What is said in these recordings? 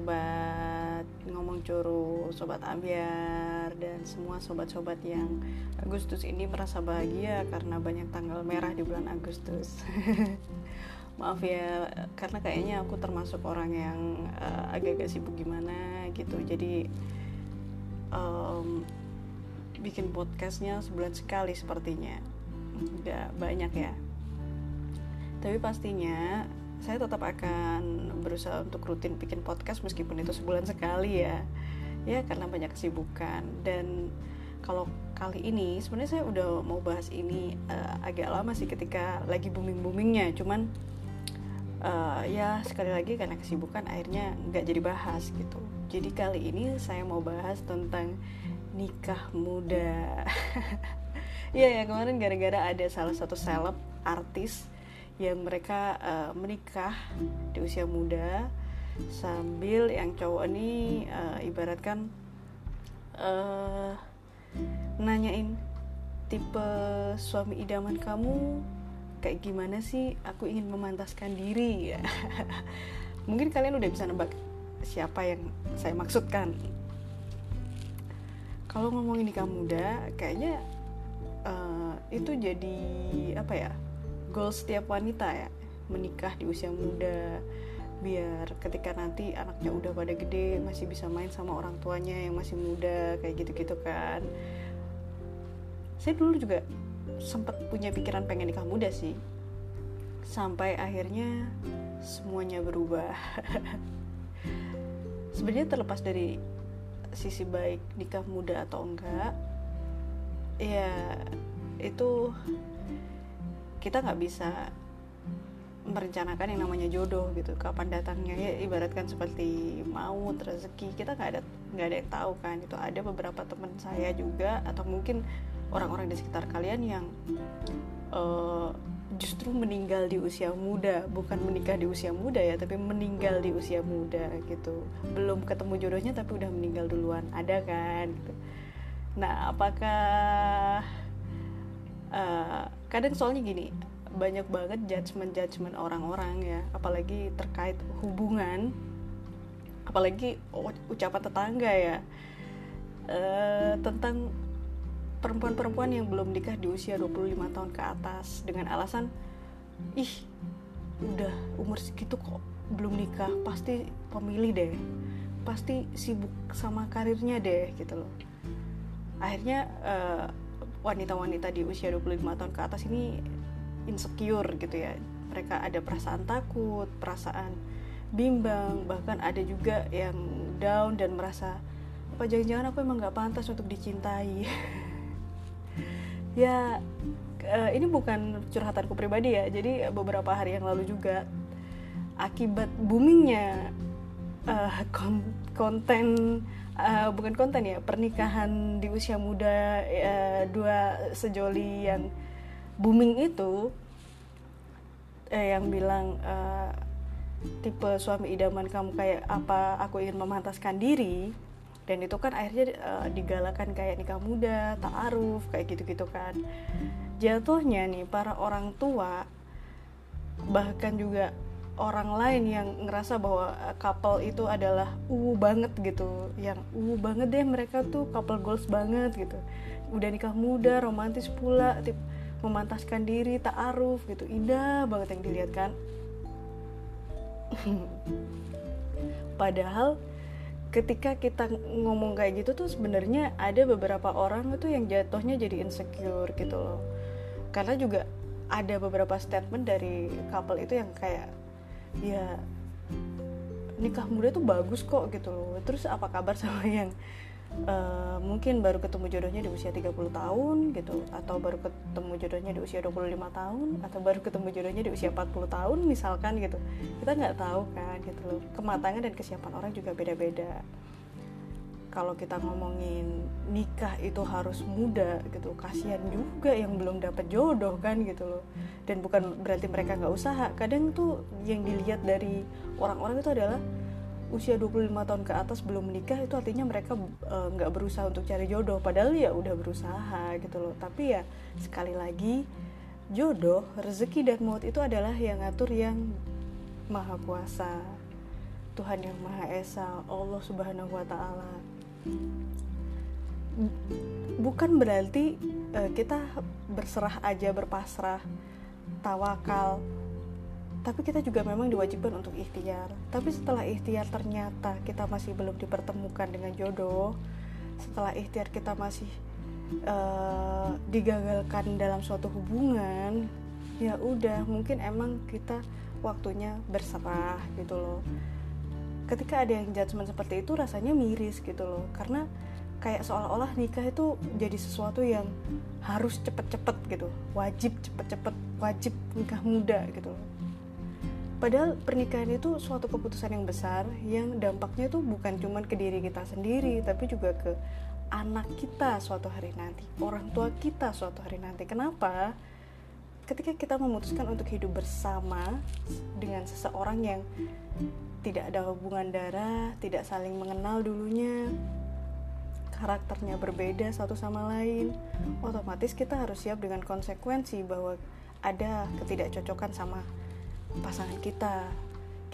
sobat ngomong curu, sobat ambiar dan semua sobat-sobat yang Agustus ini merasa bahagia karena banyak tanggal merah di bulan Agustus. Maaf ya, karena kayaknya aku termasuk orang yang uh, agak-agak sibuk gimana gitu. Jadi um, bikin podcastnya sebulan sekali sepertinya, nggak banyak ya. Tapi pastinya saya tetap akan berusaha untuk rutin bikin podcast meskipun itu sebulan sekali ya. Ya karena banyak kesibukan. Dan kalau kali ini sebenarnya saya udah mau bahas ini uh, agak lama sih ketika lagi booming boomingnya cuman uh, ya sekali lagi karena kesibukan akhirnya nggak jadi bahas gitu. Jadi kali ini saya mau bahas tentang nikah muda. Iya ya kemarin gara-gara ada salah satu seleb artis yang mereka uh, menikah di usia muda sambil yang cowok ini uh, ibaratkan uh, nanyain tipe suami idaman kamu kayak gimana sih? Aku ingin memantaskan diri. Ya mungkin kalian udah bisa nebak siapa yang saya maksudkan. Kalau ngomongin nikah muda kayaknya uh, itu jadi apa ya goals setiap wanita ya menikah di usia muda biar ketika nanti anaknya udah pada gede masih bisa main sama orang tuanya yang masih muda kayak gitu-gitu kan. Saya dulu juga sempat punya pikiran pengen nikah muda sih. Sampai akhirnya semuanya berubah. Sebenarnya terlepas dari sisi baik nikah muda atau enggak ya itu kita nggak bisa merencanakan yang namanya jodoh gitu kapan datangnya. Ya ibaratkan seperti maut rezeki kita nggak ada nggak ada yang tahu kan itu ada beberapa teman saya juga atau mungkin orang-orang di sekitar kalian yang uh, justru meninggal di usia muda. Bukan menikah di usia muda ya tapi meninggal di usia muda gitu. Belum ketemu jodohnya tapi udah meninggal duluan. Ada kan gitu. Nah apakah uh, kadang soalnya gini banyak banget judgement judgement orang-orang ya apalagi terkait hubungan apalagi ucapan tetangga ya. Uh, tentang perempuan-perempuan yang belum nikah di usia 25 tahun ke atas dengan alasan ih udah umur segitu kok belum nikah pasti pemilih deh pasti sibuk sama karirnya deh gitu loh. Akhirnya uh, wanita-wanita di usia 25 tahun ke atas ini insecure gitu ya. Mereka ada perasaan takut perasaan bimbang bahkan ada juga yang down dan merasa apa jangan-jangan aku emang nggak pantas untuk dicintai? Ya uh, ini bukan curhatanku pribadi ya. Jadi beberapa hari yang lalu juga akibat boomingnya uh, konten uh, bukan konten ya pernikahan di usia muda uh, dua sejoli yang booming itu eh, yang bilang uh, tipe suami idaman kamu kayak apa aku ingin memantaskan diri dan itu kan akhirnya uh, digalakan kayak nikah muda, ta'aruf, kayak gitu-gitu kan. Jatuhnya nih para orang tua bahkan juga orang lain yang ngerasa bahwa eh, couple itu adalah uh banget gitu. Yang uh banget deh mereka tuh couple goals banget gitu. Udah nikah muda romantis pula tip memantaskan diri ta'aruf gitu. Indah banget yang dilihat kan. Padahal ketika kita ngomong kayak gitu tuh sebenarnya ada beberapa orang itu yang jatuhnya jadi insecure gitu loh. Karena juga ada beberapa statement dari couple itu yang kayak ya nikah muda tuh bagus kok gitu loh. Terus apa kabar sama yang uh, mungkin baru ketemu jodohnya di usia 30 tahun gitu atau baru ketemu jodohnya di usia 25 tahun atau baru ketemu jodohnya di usia 40 tahun misalkan gitu. Kita nggak tahu kan gitu loh. Kematangan dan kesiapan orang juga beda-beda kalau kita ngomongin nikah itu harus muda gitu kasihan juga yang belum dapat jodoh kan gitu loh. Dan bukan berarti mereka nggak usaha. Kadang tuh yang dilihat dari orang-orang itu adalah usia 25 tahun ke atas belum menikah itu artinya mereka nggak uh, berusaha untuk cari jodoh. Padahal ya udah berusaha gitu loh. Tapi ya sekali lagi jodoh rezeki dan maut itu adalah yang ngatur yang maha kuasa. Tuhan yang Maha Esa Allah Subhanahu Wa Taala bukan berarti uh, kita berserah aja berpasrah tawakal. Tapi kita juga memang diwajibkan untuk ikhtiar. Tapi setelah ikhtiar ternyata kita masih belum dipertemukan dengan jodoh setelah ikhtiar kita masih uh, digagalkan dalam suatu hubungan ya udah mungkin emang kita waktunya berserah gitu loh ketika ada yang judgement seperti itu rasanya miris gitu loh. Karena kayak seolah-olah nikah itu jadi sesuatu yang harus cepet-cepet gitu. Wajib cepet-cepet wajib nikah muda gitu padahal pernikahan itu suatu keputusan yang besar yang dampaknya itu bukan cuma ke diri kita sendiri tapi juga ke anak kita suatu hari nanti orang tua kita suatu hari nanti. Kenapa ketika kita memutuskan untuk hidup bersama dengan seseorang yang tidak ada hubungan darah, tidak saling mengenal dulunya, karakternya berbeda satu sama lain, otomatis kita harus siap dengan konsekuensi bahwa ada ketidakcocokan sama pasangan kita.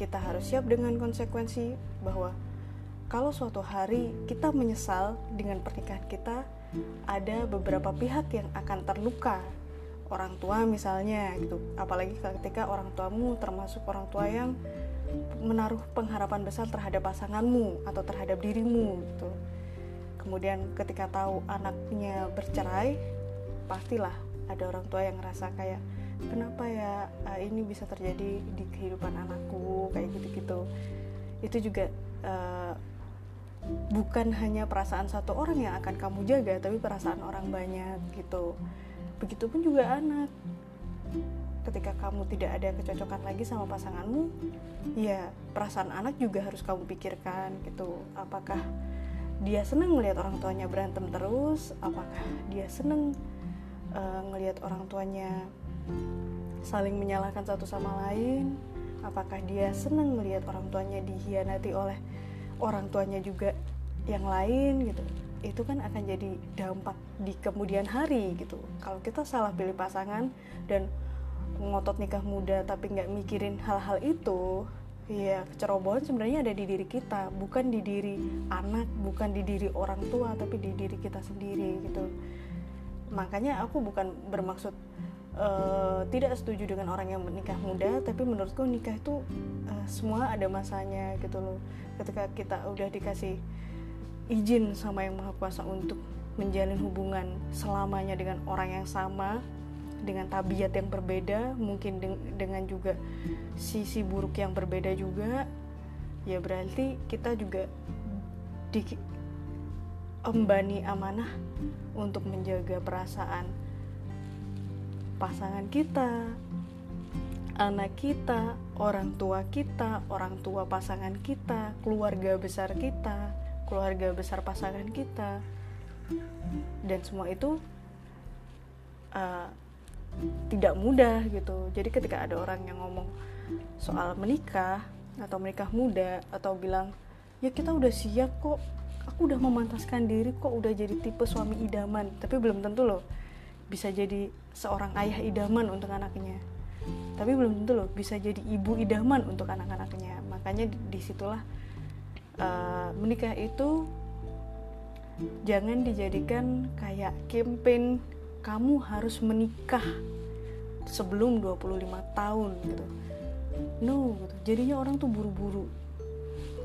Kita harus siap dengan konsekuensi bahwa kalau suatu hari kita menyesal dengan pernikahan kita, ada beberapa pihak yang akan terluka. Orang tua misalnya gitu. Apalagi ketika orang tuamu termasuk orang tua yang menaruh pengharapan besar terhadap pasanganmu atau terhadap dirimu gitu. Kemudian ketika tahu anaknya bercerai pastilah ada orang tua yang ngerasa kayak kenapa ya uh, ini bisa terjadi di kehidupan anakku? Kayak gitu-gitu. Itu juga uh, bukan hanya perasaan satu orang yang akan kamu jaga tapi perasaan orang banyak gitu begitupun juga anak. Ketika kamu tidak ada kecocokan lagi sama pasanganmu ya perasaan anak juga harus kamu pikirkan gitu. Apakah dia senang melihat orang tuanya berantem terus? Apakah dia senang uh, orang tuanya saling menyalahkan satu sama lain? Apakah dia senang melihat orang tuanya dihianati oleh orang tuanya juga yang lain gitu itu kan akan jadi dampak di kemudian hari gitu kalau kita salah pilih pasangan dan ngotot nikah muda tapi nggak mikirin hal-hal itu Iya, kecerobohan sebenarnya ada di diri kita, bukan di diri anak, bukan di diri orang tua, tapi di diri kita sendiri gitu. Makanya aku bukan bermaksud uh, tidak setuju dengan orang yang menikah muda, tapi menurutku nikah itu uh, semua ada masanya gitu loh. Ketika kita udah dikasih izin sama yang maha kuasa untuk menjalin hubungan selamanya dengan orang yang sama, dengan tabiat yang berbeda mungkin dengan juga sisi buruk yang berbeda juga. Ya berarti kita juga di embani amanah untuk menjaga perasaan pasangan kita anak kita, orang tua kita, orang tua pasangan kita, keluarga besar kita, keluarga besar pasangan kita, dan semua itu uh, tidak mudah gitu. Jadi ketika ada orang yang ngomong soal menikah atau menikah muda atau bilang ya kita udah siap kok. Aku udah memantaskan diri kok udah jadi tipe suami idaman. Tapi belum tentu loh bisa jadi seorang ayah idaman untuk anaknya. Tapi belum tentu loh bisa jadi ibu idaman untuk anak-anaknya. Makanya di situlah uh, menikah itu jangan dijadikan kayak campaign kamu harus menikah sebelum 25 tahun gitu. No gitu. Jadinya orang tuh buru-buru.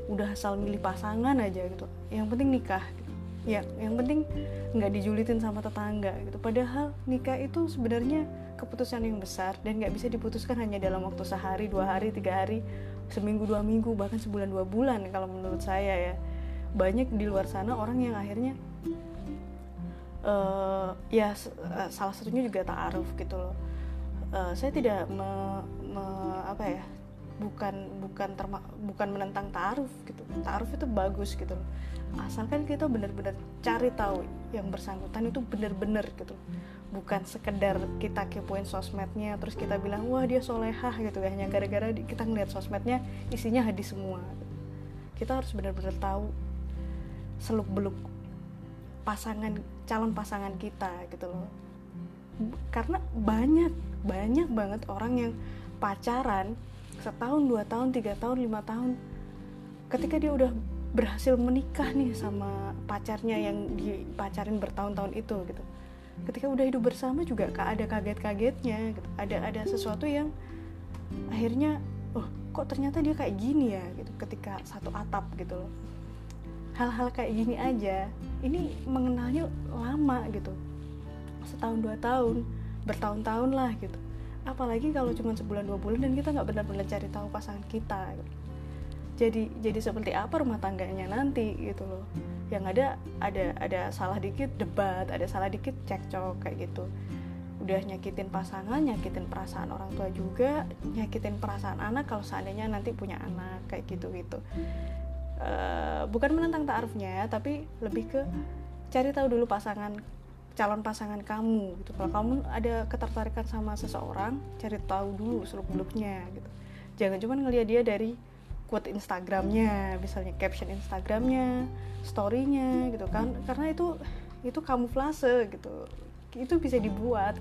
Udah asal milih pasangan aja gitu. Yang penting nikah gitu. ya yang penting nggak dijulitin sama tetangga gitu. Padahal nikah itu sebenarnya keputusan yang besar dan nggak bisa diputuskan hanya dalam waktu sehari dua hari tiga hari seminggu dua minggu bahkan sebulan dua bulan kalau menurut saya ya. Banyak di luar sana orang yang akhirnya uh, ya uh, salah satunya juga taaruf gitu loh. Uh, saya tidak me, me, apa ya bukan bukan terma, bukan menentang taaruf gitu. Taaruf itu bagus gitu. Asalkan kita benar-benar cari tahu yang bersangkutan itu benar-benar gitu. Bukan sekedar kita kepoin sosmednya terus kita bilang wah dia solehah gitu ya. Hanya gara-gara kita ngeliat sosmednya isinya hadis semua. Kita harus benar-benar tahu seluk beluk pasangan calon pasangan kita gitu loh. Karena banyak banyak banget orang yang pacaran setahun dua tahun tiga tahun lima tahun. Ketika dia udah berhasil menikah nih sama pacarnya yang dipacarin bertahun-tahun itu gitu. Ketika udah hidup bersama juga ada kaget-kagetnya gitu. ada ada sesuatu yang akhirnya oh kok ternyata dia kayak gini ya? Gitu ketika satu atap gitu loh. Hal-hal kayak gini aja ini mengenalnya lama gitu. Setahun dua tahun bertahun-tahun lah gitu apalagi kalau cuma sebulan dua bulan dan kita nggak benar-benar cari tahu pasangan kita. Jadi jadi seperti apa rumah tangganya nanti gitu loh. Yang ada ada ada salah dikit debat ada salah dikit cekcok kayak gitu. Udah nyakitin pasangan nyakitin perasaan orang tua juga nyakitin perasaan anak kalau seandainya nanti punya anak kayak gitu gitu. Uh, bukan menentang taarufnya tapi lebih ke cari tahu dulu pasangan calon pasangan kamu gitu. Kalau kamu ada ketertarikan sama seseorang cari tahu dulu seluk beluknya gitu. Jangan cuma ngelihat dia dari quote Instagramnya misalnya caption Instagramnya storynya gitu kan. Karena itu itu kamuflase gitu. Itu bisa dibuat.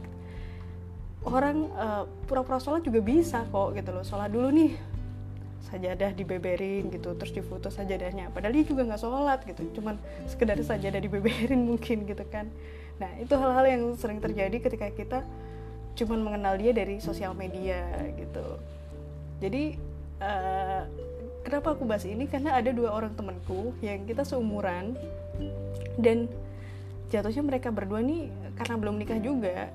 Orang uh, pura-pura sholat juga bisa kok gitu loh. Sholat dulu nih sajadah dibeberin gitu terus difoto sajadahnya. Padahal dia juga nggak sholat gitu. Cuman sekedar sajadah dibeberin mungkin gitu kan nah itu hal-hal yang sering terjadi ketika kita cuman mengenal dia dari sosial media gitu. Jadi uh, kenapa aku bahas ini? Karena ada dua orang temanku yang kita seumuran dan jatuhnya mereka berdua nih karena belum nikah juga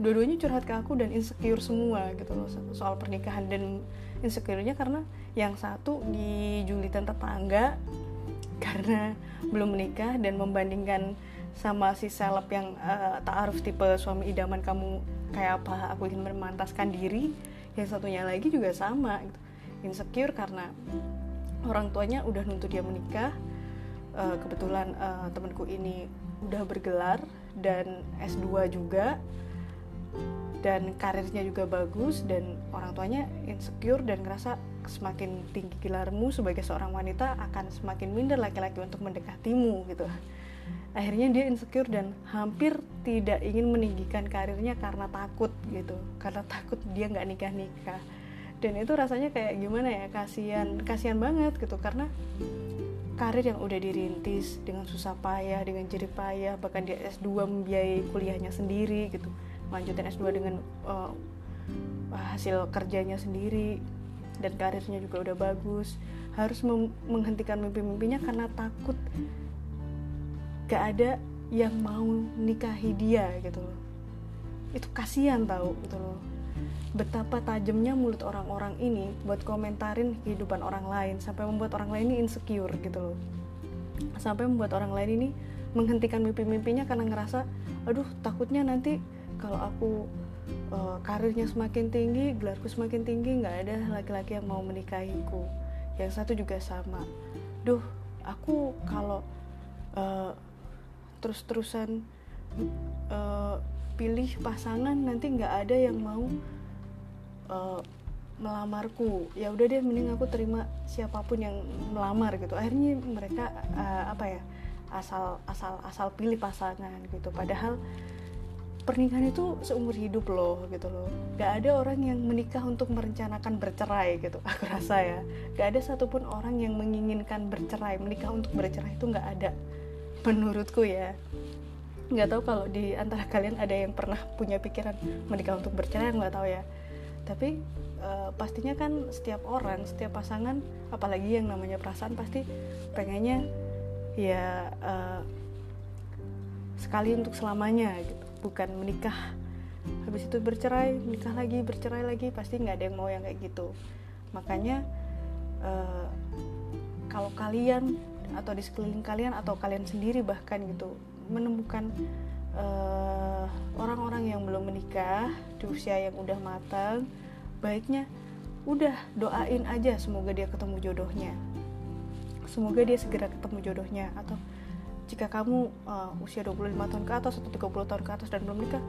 dua-duanya curhat ke aku dan insecure semua gitu loh soal pernikahan dan insecure-nya karena yang satu dijulitan tetangga karena belum menikah dan membandingkan sama si seleb yang uh, taaruf tipe suami idaman kamu kayak apa aku ingin memantaskan diri. Yang satunya lagi juga sama gitu. Insecure karena orang tuanya udah nuntut dia menikah. Uh, kebetulan uh, temanku ini udah bergelar dan S2 juga. Dan karirnya juga bagus dan orang tuanya insecure dan ngerasa semakin tinggi gelarmu sebagai seorang wanita akan semakin minder laki-laki untuk mendekatimu gitu akhirnya dia insecure dan hampir tidak ingin meninggikan karirnya karena takut gitu. Karena takut dia nggak nikah nikah dan itu rasanya kayak gimana ya? Kasihan kasihan banget gitu. Karena karir yang udah dirintis dengan susah payah dengan jerih payah bahkan dia S2 membiayai kuliahnya sendiri gitu. Lanjutin S2 dengan uh, hasil kerjanya sendiri dan karirnya juga udah bagus. Harus menghentikan mimpi-mimpinya karena takut gak ada yang mau nikahi dia gitu loh. Itu kasihan tau gitu loh. Betapa tajamnya mulut orang-orang ini buat komentarin kehidupan orang lain sampai membuat orang lain ini insecure gitu loh. Sampai membuat orang lain ini menghentikan mimpi-mimpinya karena ngerasa aduh takutnya nanti kalau aku uh, karirnya semakin tinggi gelarku semakin tinggi nggak ada laki-laki yang mau menikahiku. Yang satu juga sama duh aku kalau uh, terus-terusan uh, pilih pasangan nanti nggak ada yang mau uh, melamarku. Ya udah deh mending aku terima siapa pun yang melamar gitu. Akhirnya mereka uh, apa ya asal asal asal pilih pasangan gitu. Padahal pernikahan itu seumur hidup loh gitu loh. Gak ada orang yang menikah untuk merencanakan bercerai gitu aku rasa ya. Gak ada satupun orang yang menginginkan bercerai. Menikah untuk bercerai itu gak ada menurutku ya nggak tahu kalau di antara kalian ada yang pernah punya pikiran menikah untuk bercerai nggak tahu ya. Tapi uh, pastinya kan setiap orang setiap pasangan apalagi yang namanya perasaan pasti pengennya ya uh, sekali untuk selamanya gitu. Bukan menikah habis itu bercerai nikah lagi bercerai lagi pasti nggak ada yang mau yang kayak gitu. Makanya uh, kalau kalian atau di sekeliling kalian atau kalian sendiri bahkan gitu menemukan eh, orang-orang yang belum menikah di usia yang udah matang baiknya udah doain aja semoga dia ketemu jodohnya. Semoga dia segera ketemu jodohnya atau jika kamu uh, usia 25 tahun ke atas atau 30 tahun ke atas dan belum nikah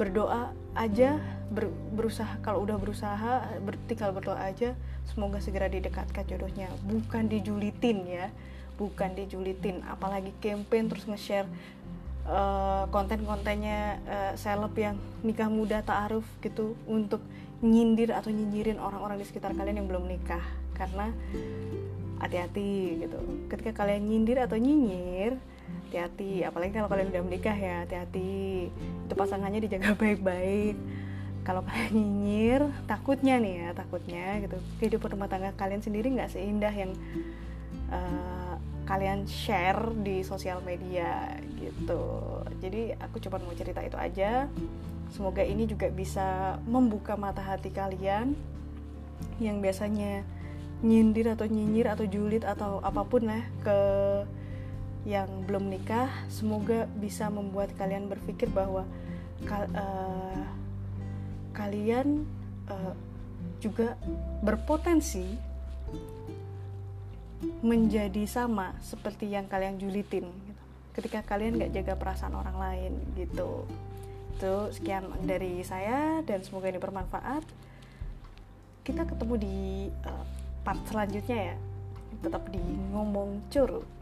berdoa aja ber, berusaha kalau udah berusaha ber, tinggal berdoa aja semoga segera didekatkan jodohnya. Bukan dijulitin ya bukan dijulitin apalagi campaign terus nge-share uh, konten-kontennya uh, seleb yang nikah muda ta'aruf gitu untuk nyindir atau nyinyirin orang-orang di sekitar kalian yang belum nikah. Karena hati-hati gitu. Ketika kalian nyindir atau nyinyir hati-hati. Apalagi kalau kalian udah menikah ya hati-hati. Itu pasangannya dijaga baik-baik. Kalau kalian nyinyir takutnya nih ya takutnya gitu. Kehidupan rumah tangga kalian sendiri nggak seindah yang uh, kalian share di sosial media gitu. Jadi aku cuma mau cerita itu aja. Semoga ini juga bisa membuka mata hati kalian yang biasanya nyindir atau nyinyir atau julid atau apa pun lah ke yang belum nikah. Semoga bisa membuat kalian berpikir bahwa kal uh, kalian uh, juga berpotensi menjadi sama seperti yang kalian julitin gitu. ketika kalian gak jaga perasaan orang lain gitu. Itu sekian dari saya dan semoga ini bermanfaat. Kita ketemu di uh, part selanjutnya ya. Tetap di ngomong curug